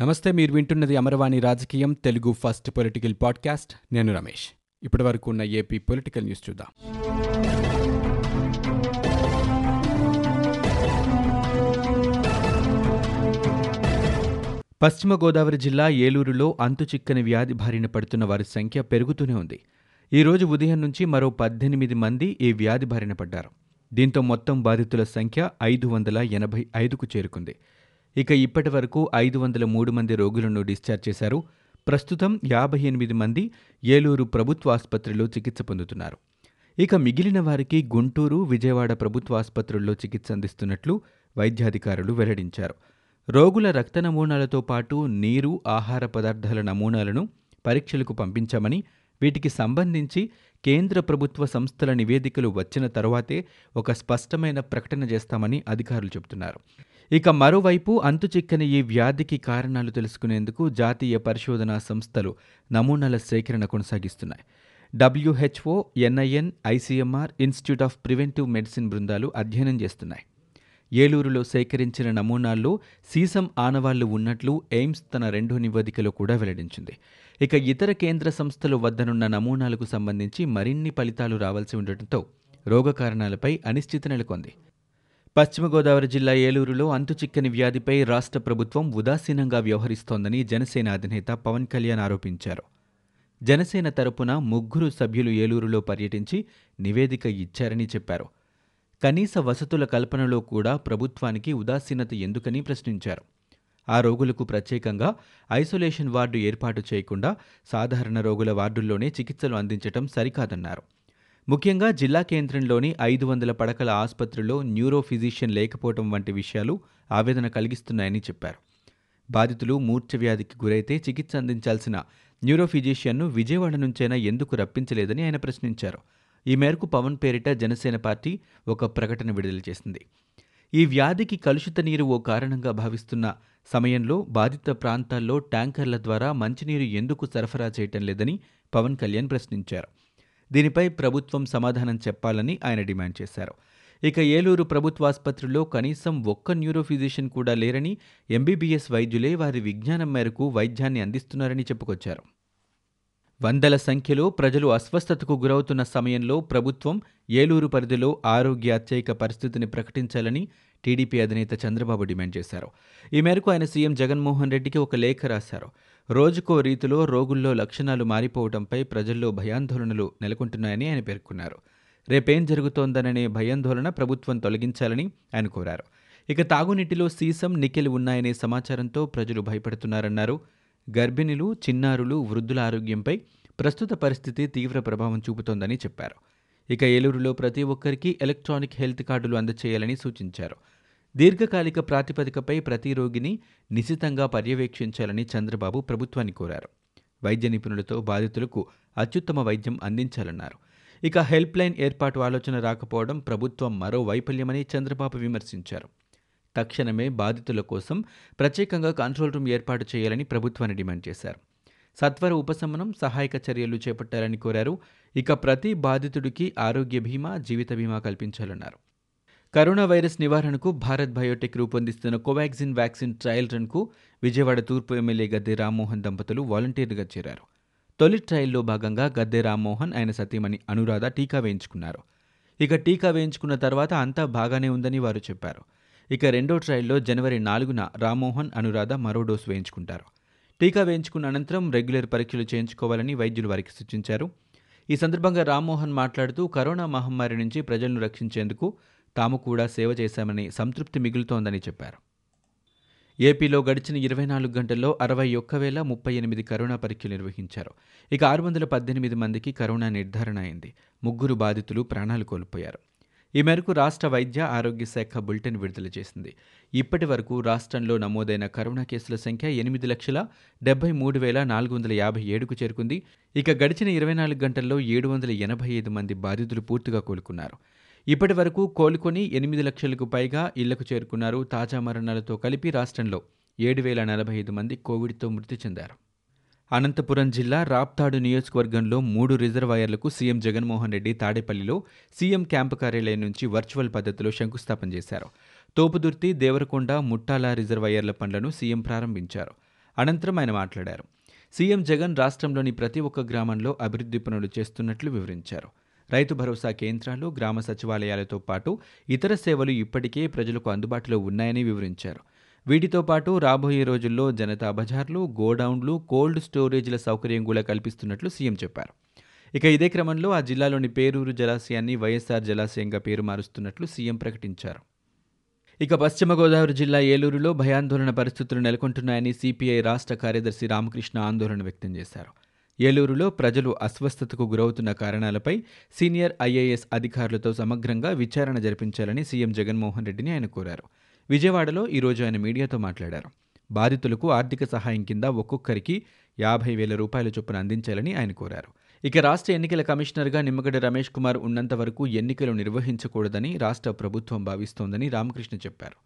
నమస్తే మీరు వింటున్నది అమరవాణి రాజకీయం తెలుగు ఫస్ట్ పొలిటికల్ పాడ్కాస్ట్. నేను రమేష్. ఇప్పటి వరకు ఉన్న ఏపీ పొలిటికల్ న్యూస్ చూద్దాం. పశ్చిమ గోదావరి జిల్లా ఏలూరులో అంతుచిక్కని వ్యాధి బారిన పడుతున్న వారి సంఖ్య పెరుగుతూనే ఉంది. ఈరోజు ఉదయం నుంచి మరో పద్దెనిమిది మంది ఈ వ్యాధి బారిన పడ్డారు. దీంతో మొత్తం బాధితుల సంఖ్య ఐదు వందల ఎనభై ఐదుకు చేరుకుంది. ఇక ఇప్పటి వరకు ఐదు వందల మూడు మంది రోగులను డిశ్చార్జ్ చేశారు. ప్రస్తుతం యాభై ఎనిమిది మంది ఏలూరు ప్రభుత్వ ఆసుపత్రిలో చికిత్స పొందుతున్నారు. ఇక మిగిలిన వారికి గుంటూరు విజయవాడ ప్రభుత్వ ఆసుపత్రుల్లో చికిత్స అందిస్తున్నట్లు వైద్యాధికారులు వెల్లడించారు. రోగుల రక్త నమూనాలతో పాటు నీరు ఆహార పదార్థాల నమూనాలను పరీక్షలకు పంపించామని వీటికి సంబంధించి కేంద్ర ప్రభుత్వ సంస్థల నివేదికలు వచ్చిన తర్వాతే ఒక స్పష్టమైన ప్రకటన చేస్తామని అధికారులు చెబుతున్నారు. ఇక మరోవైపు అంతుచిక్కని ఈ వ్యాధికి కారణాలు తెలుసుకునేందుకు జాతీయ పరిశోధనా సంస్థలు నమూనాల సేకరణ కొనసాగిస్తున్నాయి. WHO NIN ICMR institute of preventive medicine బృందాలు అధ్యయనం చేస్తున్నాయి. ఏలూరులో సేకరించిన నమూనాల్లో సీసం ఆనవాళ్ళు ఉన్నట్లు ఎయిమ్స్ తన రెండో నివేదికలో కూడా వెల్లడించింది. ఇక ఇతర కేంద్ర సంస్థల వద్దనున్న నమూనాలకు సంబంధించి మరిన్ని ఫలితాలు రావాల్సి ఉండటంతో రోగ కారణాలపై అనిశ్చితి నెలకొంది. పశ్చిమ గోదావరి జిల్లా ఏలూరులో అంతుచిక్కని వ్యాధిపై రాష్ట్ర ప్రభుత్వం ఉదాసీనంగా వ్యవహరిస్తోందని జనసేన అధినేత పవన్ కళ్యాణ్ ఆరోపించారు. జనసేన తరపున ముగ్గురు సభ్యులు ఏలూరులో పర్యటించి నివేదిక ఇచ్చారని చెప్పారు. కనీస వసతుల కల్పనలో కూడా ప్రభుత్వానికి ఉదాసీనత ఎందుకని ప్రశ్నించారు. ఆ రోగులకు ప్రత్యేకంగా ఐసోలేషన్ వార్డు ఏర్పాటు చేయకుండా సాధారణ రోగుల వార్డుల్లోనే చికిత్సలు అందించటం సరికాదన్నారు. ముఖ్యంగా జిల్లా కేంద్రంలోని ఐదు వందల పడకల ఆసుపత్రిలో న్యూరో ఫిజిషియన్ లేకపోవడం వంటి విషయాలు ఆవేదన కలిగిస్తున్నాయని చెప్పారు. బాధితులు మూర్ఛ వ్యాధికి గురైతే చికిత్స అందించాల్సిన న్యూరో ఫిజిషియన్ను విజయవాడ నుంచైనా ఎందుకు రప్పించలేదని ఆయన ప్రశ్నించారు. ఈ మేరకు పవన్ పేరిట జనసేన పార్టీ ఒక ప్రకటన విడుదల చేసింది. ఈ వ్యాధికి కలుషిత నీరు ఓ కారణంగా భావిస్తున్న సమయంలో బాధిత ప్రాంతాల్లో ట్యాంకర్ల ద్వారా మంచినీరు ఎందుకు సరఫరా చేయటం లేదని పవన్ కళ్యాణ్ ప్రశ్నించారు. దీనిపై ప్రభుత్వం సమాధానం చెప్పాలని ఆయన డిమాండ్ చేశారు. ఇక ఏలూరు ప్రభుత్వాసుపత్రిలో కనీసం ఒక్క న్యూరో ఫిజిషియన్ కూడా లేరని ఎంబీబీఎస్ వైద్యులే వారి విజ్ఞానం మేరకు వైద్యాన్ని అందిస్తున్నారని చెప్పుకొచ్చారు. వందల సంఖ్యలో ప్రజలు అస్వస్థతకు గురవుతున్న సమయంలో ప్రభుత్వం ఏలూరు పరిధిలో ఆరోగ్య అత్యయిక పరిస్థితిని ప్రకటించాలని టీడీపీ అధినేత చంద్రబాబు డిమాండ్ చేశారు. ఈ మేరకు ఆయన సీఎం జగన్మోహన్ రెడ్డికి ఒక లేఖ రాశారు. రోజుకో రీతిలో రోగుల్లో లక్షణాలు మారిపోవడంపై ప్రజల్లో భయాందోళనలు నెలకొంటున్నాయని ఆయన పేర్కొన్నారు. రేపేం జరుగుతోందననే భయాందోళన ప్రభుత్వం తొలగించాలని ఆయన కోరారు. ఇక తాగునీటిలో సీసం నికెల్ ఉన్నాయనే సమాచారంతో ప్రజలు భయపడుతున్నారన్నారు గర్భిణులు చిన్నారులు వృద్ధుల ఆరోగ్యంపై ప్రస్తుత పరిస్థితి తీవ్ర ప్రభావం చూపుతోందని చెప్పారు. ఇక ఏలూరులో ప్రతి ఒక్కరికి ఎలక్ట్రానిక్ హెల్త్ కార్డులు అందచేయాలని సూచించారు. దీర్ఘకాలిక ప్రాతిపదికపై ప్రతి రోగిని నిశితంగా పర్యవేక్షించాలని చంద్రబాబు ప్రభుత్వాన్ని కోరారు. వైద్య నిపుణులతో బాధితులకు అత్యుత్తమ వైద్యం అందించాలన్నారు. ఇక హెల్ప్ లైన్ ఏర్పాటు ఆలోచన రాకపోవడం ప్రభుత్వం మరో వైఫల్యమని చంద్రబాబు విమర్శించారు. తక్షణమే బాధితుల కోసం ప్రత్యేకంగా కంట్రోల్ రూమ్ ఏర్పాటు చేయాలని ప్రభుత్వాన్ని డిమాండ్ చేశారు. సత్వర ఉపశమనం సహాయక చర్యలు చేపట్టాలని కోరారు. ఇక ప్రతి బాధితుడికి ఆరోగ్య బీమా జీవిత బీమా కల్పించాలన్నారు. కరోనా వైరస్ నివారణకు భారత్ బయోటెక్ రూపొందిస్తున్న కోవాక్సిన్ వ్యాక్సిన్ ట్రయల్ రన్కు విజయవాడ తూర్పు ఎమ్మెల్యే గద్దె రామ్మోహన్ దంపతులు వాలంటీర్గా చేరారు. తొలి ట్రయల్లో భాగంగా గద్దె రామ్మోహన్ ఆయన సతీమణి అనురాధ టీకా వేయించుకున్నారు. ఇక టీకా వేయించుకున్న తర్వాత అంతా బాగానే ఉందని వారు చెప్పారు. ఇక రెండో ట్రయల్లో జనవరి నాలుగున రామ్మోహన్ అనురాధ మరో డోసు వేయించుకుంటారు. టీకా వేయించుకున్న అనంతరం రెగ్యులర్ పరీక్షలు చేయించుకోవాలని వైద్యులు వారికి సూచించారు. ఈ సందర్భంగా రామ్మోహన్ మాట్లాడుతూ కరోనా మహమ్మారి నుంచి ప్రజలను రక్షించేందుకు తాము కూడా సేవ చేశామని సంతృప్తి మిగులుతోందని చెప్పారు. ఏపీలో గడిచిన ఇరవై నాలుగు గంటల్లో అరవై ఒక్క వేల ముప్పై ఎనిమిది కరోనా పరీక్షలు నిర్వహించారు. ఇక ఆరు వందల పద్దెనిమిది మందికి కరోనా నిర్ధారణ అయింది. ముగ్గురు బాధితులు ప్రాణాలు కోల్పోయారు. ఈ మేరకు రాష్ట్ర వైద్య ఆరోగ్య శాఖ బులెటిన్ విడుదల చేసింది. ఇప్పటి వరకు రాష్ట్రంలో నమోదైన కరోనా కేసుల సంఖ్య ఎనిమిది లక్షల డెబ్బై మూడు వేల నాలుగు వందల యాభై ఏడుకు చేరుకుంది. ఇక గడిచిన ఇరవై నాలుగు గంటల్లో ఏడు వందల ఎనభై ఐదు మంది బాధితులు పూర్తిగా కోలుకున్నారు. ఇప్పటి వరకు కోలుకొని ఎనిమిది లక్షలకు పైగా ఇళ్ళకు చేరుకున్నారు. తాజా మరణాలతో కలిపి రాష్ట్రంలో ఏడు వేల నలభై ఐదు మంది కోవిడ్తో మృతి చెందారు. అనంతపురం జిల్లా రాప్తాడు నియోజకవర్గంలో మూడు రిజర్వాయర్లకు సీఎం జగన్మోహన్ రెడ్డి తాడేపల్లిలో సీఎం క్యాంపు కార్యాలయం నుంచి వర్చువల్ పద్ధతిలో శంకుస్థాపన చేశారు. తోపుదుర్తి దేవరకొండ ముట్టాల రిజర్వాయర్ల పనులను సీఎం ప్రారంభించారు. అనంతరం ఆయన మాట్లాడారు. సీఎం జగన్ రాష్ట్రంలోని ప్రతి ఒక్క గ్రామంలో అభివృద్ధి పనులు చేస్తున్నట్లు వివరించారు. రైతు భరోసా కేంద్రాలు గ్రామ సచివాలయాలతో పాటు ఇతర సేవలు ఇప్పటికే ప్రజలకు అందుబాటులో ఉన్నాయని వివరించారు. వీటితో పాటు రాబోయే రోజుల్లో జనతా బజార్లు గోడౌన్లు కోల్డ్ స్టోరేజ్ల సౌకర్యం కూడా కల్పిస్తున్నట్లు సీఎం చెప్పారు. ఇక ఇదే క్రమంలో ఆ జిల్లాలోని పేరూరు జలాశయాన్ని వైఎస్ఆర్ జలాశయంగా పేరు మారుస్తున్నట్లు సీఎం ప్రకటించారు. ఇక పశ్చిమ గోదావరి జిల్లా ఏలూరులో భయాందోళన పరిస్థితులు నెలకొంటున్నాయని సిపిఐ రాష్ట్ర కార్యదర్శి రామకృష్ణ ఆందోళన వ్యక్తం చేశారు. ఏలూరులో ప్రజలు అస్వస్థతకు గురవుతున్న కారణాలపై సీనియర్ ఐఏఎస్ అధికారులతో సమగ్రంగా విచారణ జరిపించాలని సీఎం జగన్మోహన్ రెడ్డిని ఆయన కోరారు. విజయవాడలో ఈరోజు ఆయన మీడియాతో మాట్లాడారు. బాధితులకు ఆర్థిక సహాయం కింద ఒక్కొక్కరికి యాభై వేల రూపాయల చొప్పున అందించాలని ఆయన కోరారు. ఇక రాష్ట్ర ఎన్నికల కమిషనర్గా నిమ్మగడ్డ రమేష్ కుమార్ ఉన్నంత వరకు ఎన్నికలు నిర్వహించకూడదని రాష్ట్ర ప్రభుత్వం భావిస్తోందని రామకృష్ణ చెప్పారు.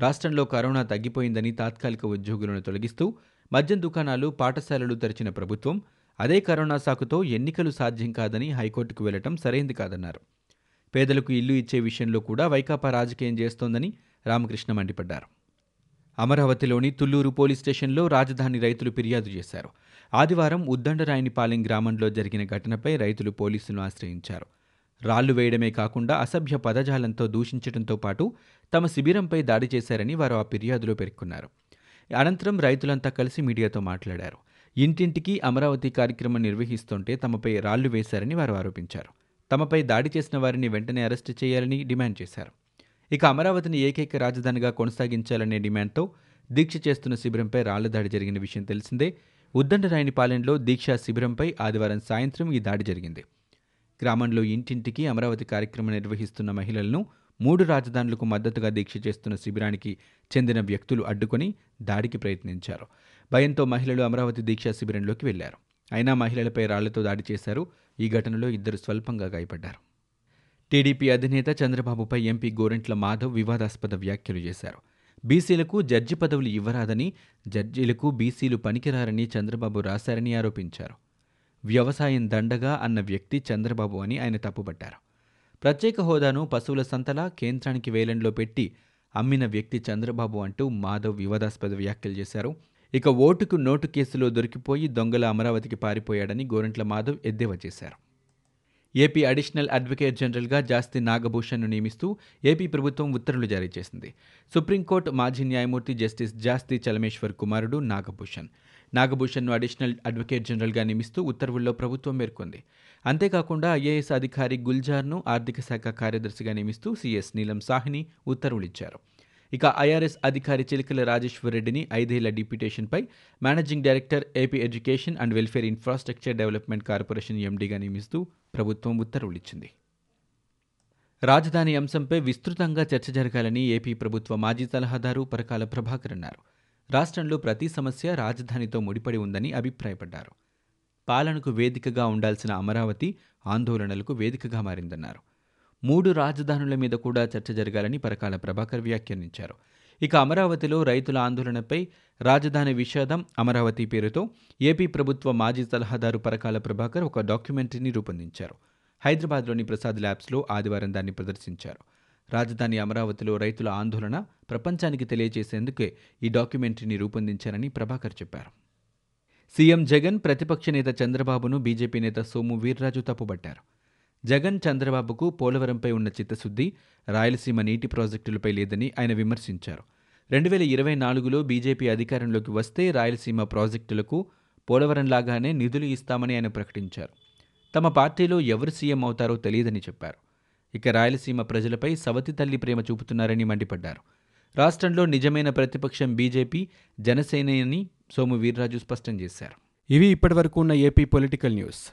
రాష్ట్రంలో కరోనా తగ్గిపోయిందని తాత్కాలిక ఉద్యోగులను తొలగిస్తూ మద్యం దుకాణాలు పాఠశాలలు తెరిచిన ప్రభుత్వం అదే కరోనా సాకుతో ఎన్నికలు సాధ్యం కాదని హైకోర్టుకు వెళ్ళటం సరైంది కాదన్నారు. పేదలకు ఇల్లు ఇచ్చే విషయంలో కూడా వైకాపా రాజకీయం చేస్తోందని రామకృష్ణ మండిపడ్డారు. అమరావతిలోని తుల్లూరు పోలీస్ స్టేషన్లో రాజధాని రైతులు ఫిర్యాదు చేశారు. ఆదివారం ఉద్దండరాయనిపాలెం గ్రామంలో జరిగిన ఘటనపై రైతులు పోలీసులను ఆశ్రయించారు. రాళ్ళు వేయడమే కాకుండా అసభ్య పదజాలంతో దూషించడంతో పాటు తమ శిబిరంపై దాడి చేశారని వారు ఆ ఫిర్యాదులో పేర్కొన్నారు. అనంతరం రైతులంతా కలిసి మీడియాతో మాట్లాడారు. ఇంటింటికి అమరావతి కార్యక్రమం నిర్వహిస్తుంటే తమపై రాళ్ళు వేశారని వారు ఆరోపించారు. తమపై దాడి చేసిన వారిని వెంటనే అరెస్టు చేయాలని డిమాండ్ చేశారు. ఇక అమరావతిని ఏకైక రాజధానిగా కొనసాగించాలనే డిమాండ్తో దీక్ష చేస్తున్న శిబిరంపై రాళ్ళ దాడి జరిగిన విషయం తెలిసిందే. ఉద్దండరాయనిపాలెంలో దీక్షా శిబిరంపై ఆదివారం సాయంత్రం ఈ దాడి జరిగింది. గ్రామంలో ఇంటింటికి అమరావతి కార్యక్రమం నిర్వహిస్తున్న మహిళలను మూడు రాజధానులకు మద్దతుగా దీక్ష చేస్తున్న శిబిరానికి చెందిన వ్యక్తులు అడ్డుకొని దాడికి ప్రయత్నించారు. భయంతో మహిళలు అమరావతి దీక్షా శిబిరంలోకి వెళ్ళారు. అయినా మహిళలపై రాళ్ళతో దాడి చేశారు. ఈ ఘటనలో ఇద్దరు స్వల్పంగా గాయపడ్డారు. టీడీపీ అధినేత చంద్రబాబుపై ఎంపీ గోరెంట్ల మాధవ్ వివాదాస్పద వ్యాఖ్యలు చేశారు. బీసీలకు జడ్జి పదవులు ఇవ్వరాదని జడ్జీలకు బీసీలు పనికిరారని చంద్రబాబు రాశారని ఆరోపించారు. వ్యవసాయం దండగా అన్న వ్యక్తి చంద్రబాబు అని ఆయన తప్పుపట్టారు. ప్రత్యేక హోదాను పశువుల సంతల కేంద్రానికి వేలంలో పెట్టి అమ్మిన వ్యక్తి చంద్రబాబు అంటూ మాధవ్ వివాదాస్పద వ్యాఖ్యలు చేశారు. ఇక ఓటుకు నోటు కేసులో దొరికిపోయి దొంగల అమరావతికి పారిపోయాడని గోరంట్ల మాధవ్ ఎద్దేవా చేశారు. ఏపీ అడిషనల్ అడ్వకేట్ జనరల్గా జాస్తి నాగభూషణ్ను నియమిస్తూ ఏపీ ప్రభుత్వం ఉత్తర్వులు జారీ చేసింది. సుప్రీంకోర్టు మాజీ న్యాయమూర్తి జస్టిస్ జాస్తి చలమేశ్వర్ కుమారుడు నాగభూషణ్. నాగభూషణ్ను అడిషనల్ అడ్వకేట్ జనరల్గా నియమిస్తూ ఉత్తర్వుల్లో ప్రభుత్వం పేర్కొంది. అంతేకాకుండా ఐఏఎస్ అధికారి గుల్జార్ను ఆర్థిక శాఖ కార్యదర్శిగా నియమిస్తూ సీఎస్ నీలం సాహ్ని ఉత్తర్వులిచ్చారు. ఇక ఐఆర్ఎస్ అధికారి చిలకల రాజేశ్వర్ రెడ్డిని ఐదేళ్ళ డిప్యూటేషన్పై managing director AP education and welfare infrastructure development corporation ఎండీగా నియమిస్తూ ప్రభుత్వం ఉత్తర్వులిచ్చింది. రాజధాని అంశంపై విస్తృతంగా చర్చ జరగాలని ఏపీ ప్రభుత్వ మాజీ సలహాదారు పరకాల ప్రభాకర్ అన్నారు. రాష్ట్రంలో ప్రతి సమస్య రాజధానితో ముడిపడి ఉందని అభిప్రాయపడ్డారు. పాలనకు వేదికగా ఉండాల్సిన అమరావతి ఆందోళనలకు వేదికగా మారిందన్నారు. మూడు రాజధానుల మీద కూడా చర్చ జరగాలని పరకాల ప్రభాకర్ వ్యాఖ్యానించారు. ఇక అమరావతిలో రైతుల ఆందోళనపై రాజధాని విషాదం అమరావతి పేరుతో ఏపీ ప్రభుత్వ మాజీ సలహాదారు పరకాల ప్రభాకర్ ఒక డాక్యుమెంటరీని రూపొందించారు. హైదరాబాద్లోని ప్రసాద్ ల్యాబ్స్లో ఆదివారం దాన్ని ప్రదర్శించారు. రాజధాని అమరావతిలో రైతుల ఆందోళన ప్రపంచానికి తెలియజేసేందుకే ఈ డాక్యుమెంటరీని రూపొందించారని ప్రభాకర్ చెప్పారు. సీఎం జగన్ ప్రతిపక్ష నేత చంద్రబాబును బీజేపీ నేత సోము వీర్రాజు తప్పుబట్టారు. జగన్ చంద్రబాబుకు పోలవరంపై ఉన్న చిత్తశుద్ధి రాయలసీమ నీటి ప్రాజెక్టులపై లేదని ఆయన విమర్శించారు. రెండు వేల ఇరవై నాలుగులో బీజేపీ అధికారంలోకి వస్తే రాయలసీమ ప్రాజెక్టులకు పోలవరంలాగానే నిధులు ఇస్తామని ఆయన ప్రకటించారు. తమ పార్టీలో ఎవరు సీఎం అవుతారో తెలియదని చెప్పారు. ఇక రాయలసీమ ప్రజలపై సవతి తల్లి ప్రేమ చూపుతున్నారని మండిపడ్డారు. రాష్ట్రంలో నిజమైన ప్రతిపక్షం బీజేపీ జనసేనని సోము వీర్రాజు స్పష్టం చేశారు. ఇవి ఇప్పటివరకు ఉన్న ఏపీ పొలిటికల్ న్యూస్.